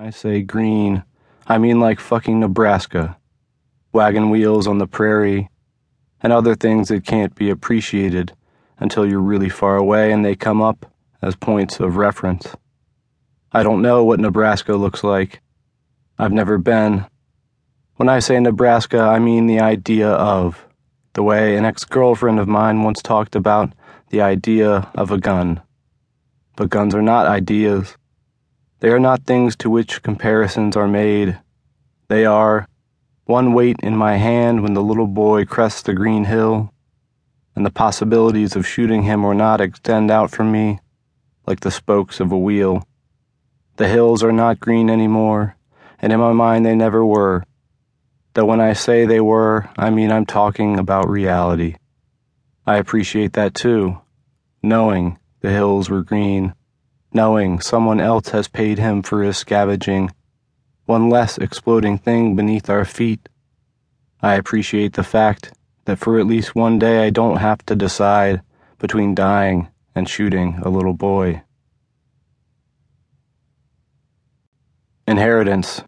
I say green, I mean like fucking Nebraska, wagon wheels on the prairie, and other things that can't be appreciated until you're really far away and they come up as points of reference. I don't know what Nebraska looks like. I've never been. When I say Nebraska, I mean the idea of, the way an ex girlfriend of mine once talked about the idea of a gun. But guns are not ideas. They are not things to which comparisons are made. They are one weight in my hand when the little boy crests the green hill, and the possibilities of shooting him or not extend out from me like the spokes of a wheel. The hills are not green anymore, and in my mind they never were. Though when I say they were, I mean I'm talking about reality. I appreciate that too, knowing the hills were green knowing someone else has paid him for his scavenging, one less exploding thing beneath our feet. I appreciate the fact that for at least one day I don't have to decide between dying and shooting a little boy. Inheritance.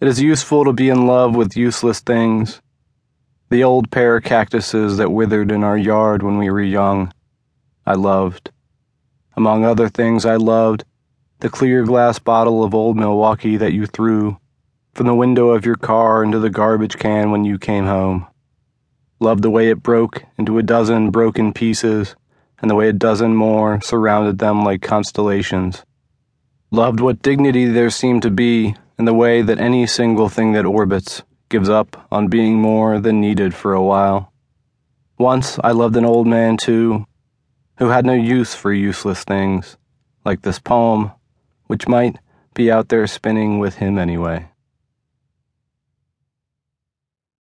It is useful to be in love with useless things. The old pear cactuses that withered in our yard when we were young, I loved. Among other things I loved, the clear glass bottle of old Milwaukee that you threw from the window of your car into the garbage can when you came home. Loved the way it broke into a dozen broken pieces and the way a dozen more surrounded them like constellations. Loved what dignity there seemed to be in the way that any single thing that orbits gives up on being more than needed for a while. Once I loved an old man too who had no use for useless things, like this poem, which might be out there spinning with him anyway.